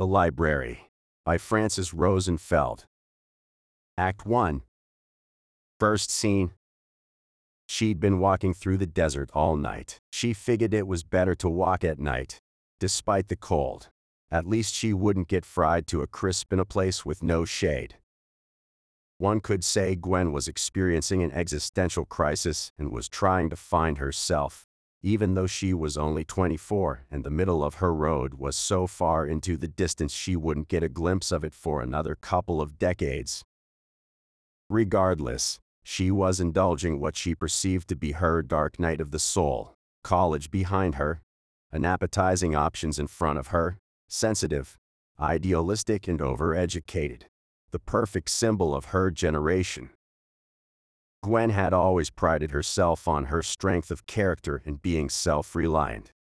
The Library by Francis Rosenfeld. Act 1 First scene She'd been walking through the desert all night. She figured it was better to walk at night, despite the cold. At least she wouldn't get fried to a crisp in a place with no shade. One could say Gwen was experiencing an existential crisis and was trying to find herself even though she was only 24 and the middle of her road was so far into the distance she wouldn't get a glimpse of it for another couple of decades. Regardless, she was indulging what she perceived to be her dark night of the soul, college behind her, an appetizing options in front of her, sensitive, idealistic and overeducated, the perfect symbol of her generation. Gwen had always prided herself on her strength of character and being self-reliant.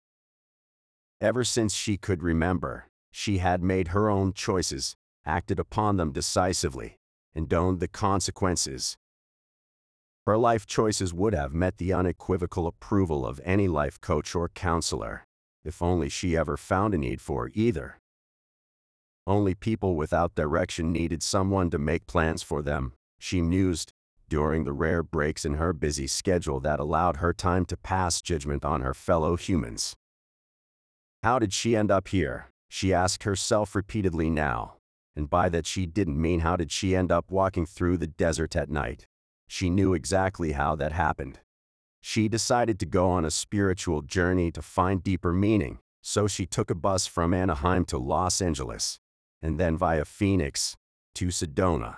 Ever since she could remember, she had made her own choices, acted upon them decisively, and owned the consequences. Her life choices would have met the unequivocal approval of any life coach or counselor, if only she ever found a need for either. Only people without direction needed someone to make plans for them, she mused, during the rare breaks in her busy schedule that allowed her time to pass judgment on her fellow humans. How did she end up here? She asked herself repeatedly now. And by that she didn't mean how did she end up walking through the desert at night. She knew exactly how that happened. She decided to go on a spiritual journey to find deeper meaning, so she took a bus from Anaheim to Los Angeles, and then via Phoenix to Sedona.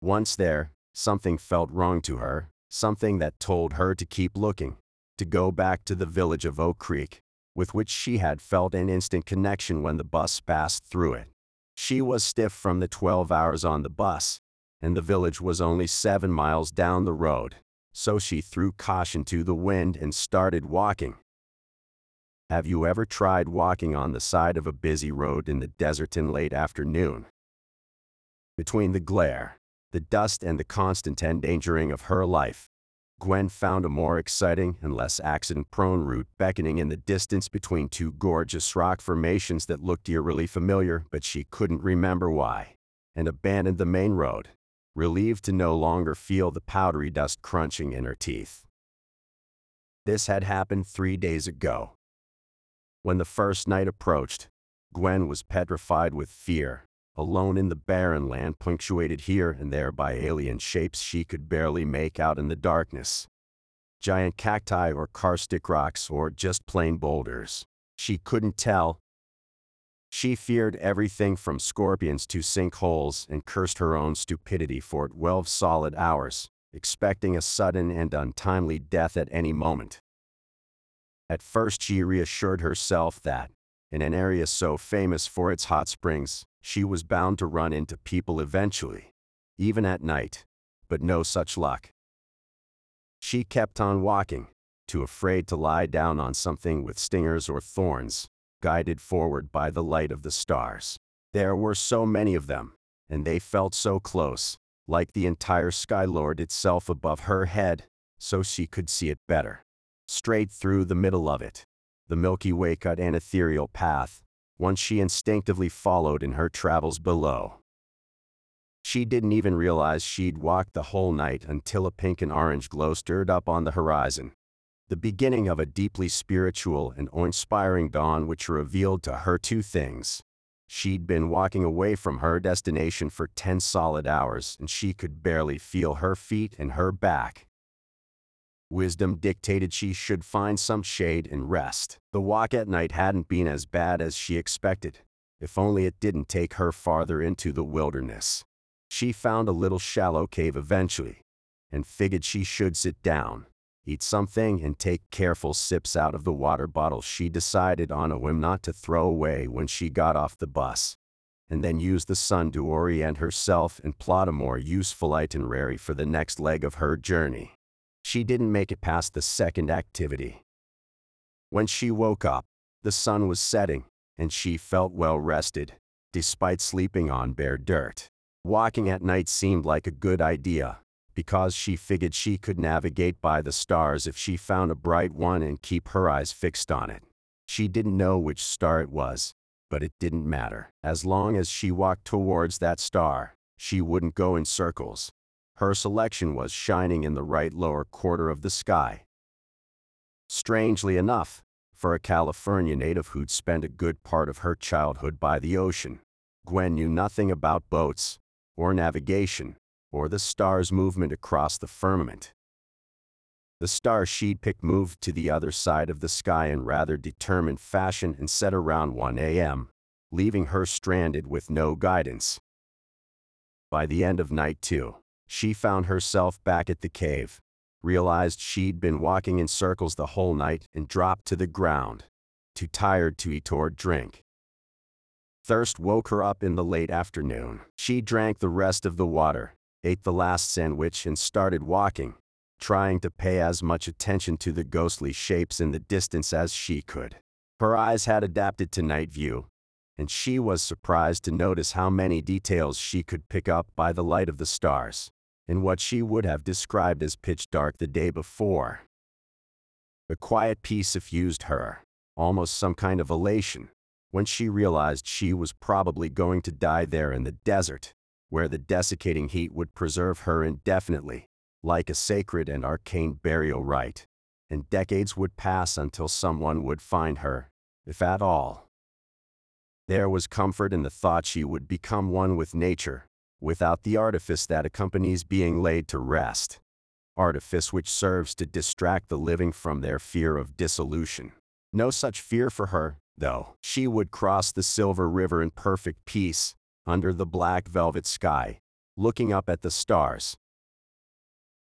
Once there, Something felt wrong to her, something that told her to keep looking, to go back to the village of Oak Creek, with which she had felt an instant connection when the bus passed through it. She was stiff from the 12 hours on the bus, and the village was only seven miles down the road, so she threw caution to the wind and started walking. Have you ever tried walking on the side of a busy road in the desert in late afternoon? Between the glare, the dust and the constant endangering of her life. Gwen found a more exciting and less accident-prone route beckoning in the distance between two gorgeous rock formations that looked eerily familiar, but she couldn't remember why, and abandoned the main road, relieved to no longer feel the powdery dust crunching in her teeth. This had happened three days ago. When the first night approached, Gwen was petrified with fear, alone in the barren land punctuated here and there by alien shapes she could barely make out in the darkness. Giant cacti or karstic rocks or just plain boulders. She couldn't tell. She feared everything from scorpions to sinkholes and cursed her own stupidity for 12 solid hours, expecting a sudden and untimely death at any moment. At first she reassured herself that, in an area so famous for its hot springs, she was bound to run into people eventually, even at night, but no such luck. She kept on walking, too afraid to lie down on something with stingers or thorns, guided forward by the light of the stars. There were so many of them, and they felt so close, like the entire Skylord itself above her head, so she could see it better. Straight through the middle of it, the Milky Way cut an ethereal path, one she instinctively followed in her travels below. She didn't even realize she'd walked the whole night until a pink and orange glow stirred up on the horizon. The beginning of a deeply spiritual and awe inspiring dawn which revealed to her two things. She'd been walking away from her destination for 10 solid hours and she could barely feel her feet and her back. Wisdom dictated she should find some shade and rest. The walk at night hadn't been as bad as she expected, if only it didn't take her farther into the wilderness. She found a little shallow cave eventually, and figured she should sit down, eat something and take careful sips out of the water bottle she decided on a whim not to throw away when she got off the bus, and then use the sun to orient herself and plot a more useful itinerary for the next leg of her journey. She didn't make it past the second activity. When she woke up, the sun was setting, and she felt well rested, despite sleeping on bare dirt. Walking at night seemed like a good idea, because she figured she could navigate by the stars if she found a bright one and keep her eyes fixed on it. She didn't know which star it was, but it didn't matter. As long as she walked towards that star, she wouldn't go in circles. Her selection was shining in the right lower quarter of the sky. Strangely enough, for a California native who'd spent a good part of her childhood by the ocean, Gwen knew nothing about boats, or navigation, or the star's movement across the firmament. The star she'd picked moved to the other side of the sky in rather determined fashion and set around 1 a.m., leaving her stranded with no guidance. By the end of night two, she found herself back at the cave, realized she'd been walking in circles the whole night and dropped to the ground, too tired to eat or drink. Thirst woke her up in the late afternoon. She drank the rest of the water, ate the last sandwich and started walking, trying to pay as much attention to the ghostly shapes in the distance as she could. Her eyes had adapted to night view, and she was surprised to notice how many details she could pick up by the light of the stars, in what she would have described as pitch dark the day before. The quiet peace suffused her, almost some kind of elation, when she realized she was probably going to die there in the desert, where the desiccating heat would preserve her indefinitely like a sacred and arcane burial rite, and decades would pass until someone would find her, if at all. There was comfort in the thought she would become one with nature, without the artifice that accompanies being laid to rest. Artifice which serves to distract the living from their fear of dissolution. No such fear for her, though. She would cross the silver river in perfect peace, under the black velvet sky, looking up at the stars,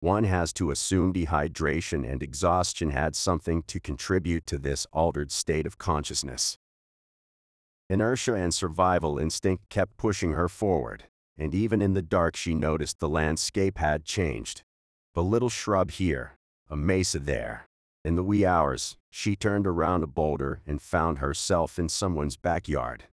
one has to assume dehydration and exhaustion had something to contribute to this altered state of consciousness. Inertia and survival instinct kept pushing her forward, and even in the dark she noticed the landscape had changed. A little shrub here, a mesa there. In the wee hours, she turned around a boulder and found herself in someone's backyard.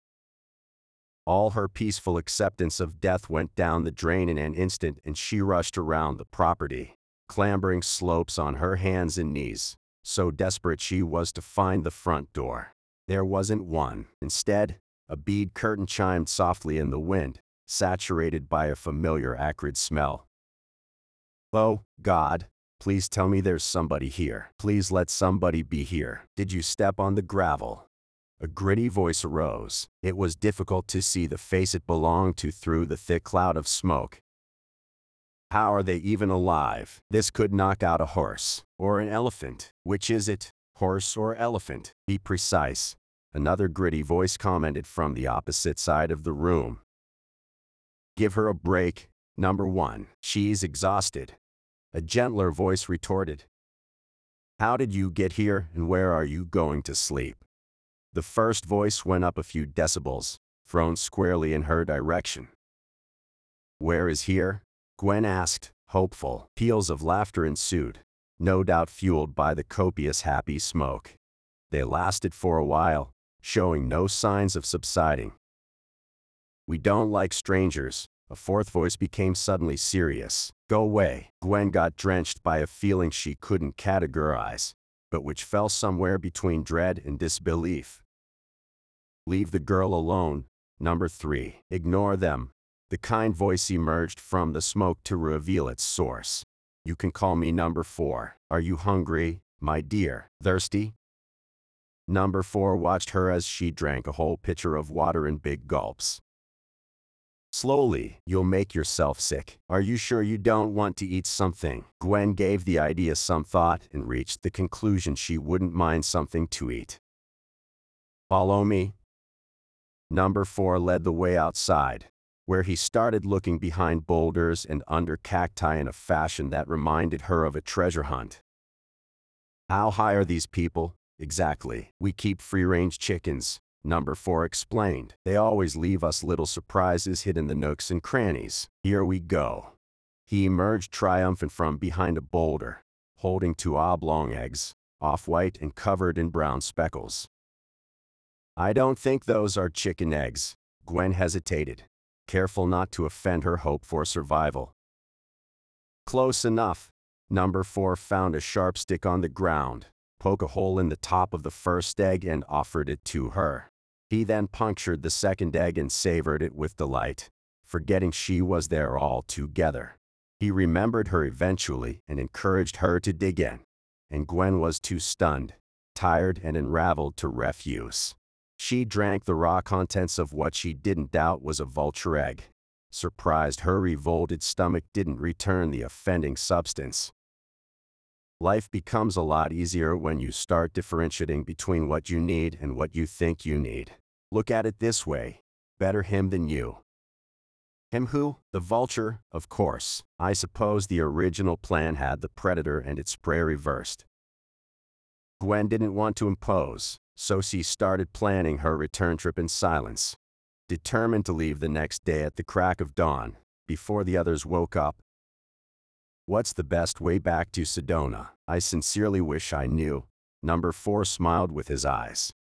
All her peaceful acceptance of death went down the drain in an instant and she rushed around the property, clambering slopes on her hands and knees, so desperate she was to find the front door. There wasn't one. Instead, a bead curtain chimed softly in the wind, saturated by a familiar acrid smell. Oh, God, please tell me there's somebody here. Please let somebody be here. Did you step on the gravel? A gritty voice arose. It was difficult to see the face it belonged to through the thick cloud of smoke. How are they even alive? This could knock out a horse. Or an elephant. Which is it? Horse or elephant? Be precise. Another gritty voice commented from the opposite side of the room. Give her a break. Number one. She's exhausted. A gentler voice retorted. How did you get here and where are you going to sleep? The first voice went up a few decibels, thrown squarely in her direction. Where is here? Gwen asked, hopeful. Peals of laughter ensued, no doubt fueled by the copious happy smoke. They lasted for a while, showing no signs of subsiding. We don't like strangers, a fourth voice became suddenly serious. Go away. Gwen got drenched by a feeling she couldn't categorize but which fell somewhere between dread and disbelief. Leave the girl alone. Number 3. Ignore them. The kind voice emerged from the smoke to reveal its source. You can call me number 4. Are you hungry, my dear? Thirsty? Number 4 watched her as she drank a whole pitcher of water in big gulps. Slowly, you'll make yourself sick. Are you sure you don't want to eat something? Gwen gave the idea some thought and reached the conclusion she wouldn't mind something to eat. Follow me. Number 4 led the way outside, where he started looking behind boulders and under cacti in a fashion that reminded her of a treasure hunt. How high are these people, exactly? We keep free-range chickens, Number 4 explained, they always leave us little surprises hidden in the nooks and crannies. Here we go. He emerged triumphant from behind a boulder, holding two oblong eggs, off-white and covered in brown speckles. I don't think those are chicken eggs. Gwen hesitated, careful not to offend her hope for survival. Close enough. Number 4 found a sharp stick on the ground, poke a hole in the top of the first egg and offered it to her. He then punctured the second egg and savored it with delight, forgetting she was there all together. He remembered her eventually and encouraged her to dig in, and Gwen was too stunned, tired, and unraveled to refuse. She drank the raw contents of what she didn't doubt was a vulture egg. Surprised her revolted stomach didn't return the offending substance. Life becomes a lot easier when you start differentiating between what you need and what you think you need. Look at it this way. Better him than you. Him who? The vulture, of course. I suppose the original plan had the predator and its prey reversed. Gwen didn't want to impose, so she started planning her return trip in silence. Determined to leave the next day at the crack of dawn, before the others woke up What's the best way back to Sedona? I sincerely wish I knew. Number 4 smiled with his eyes.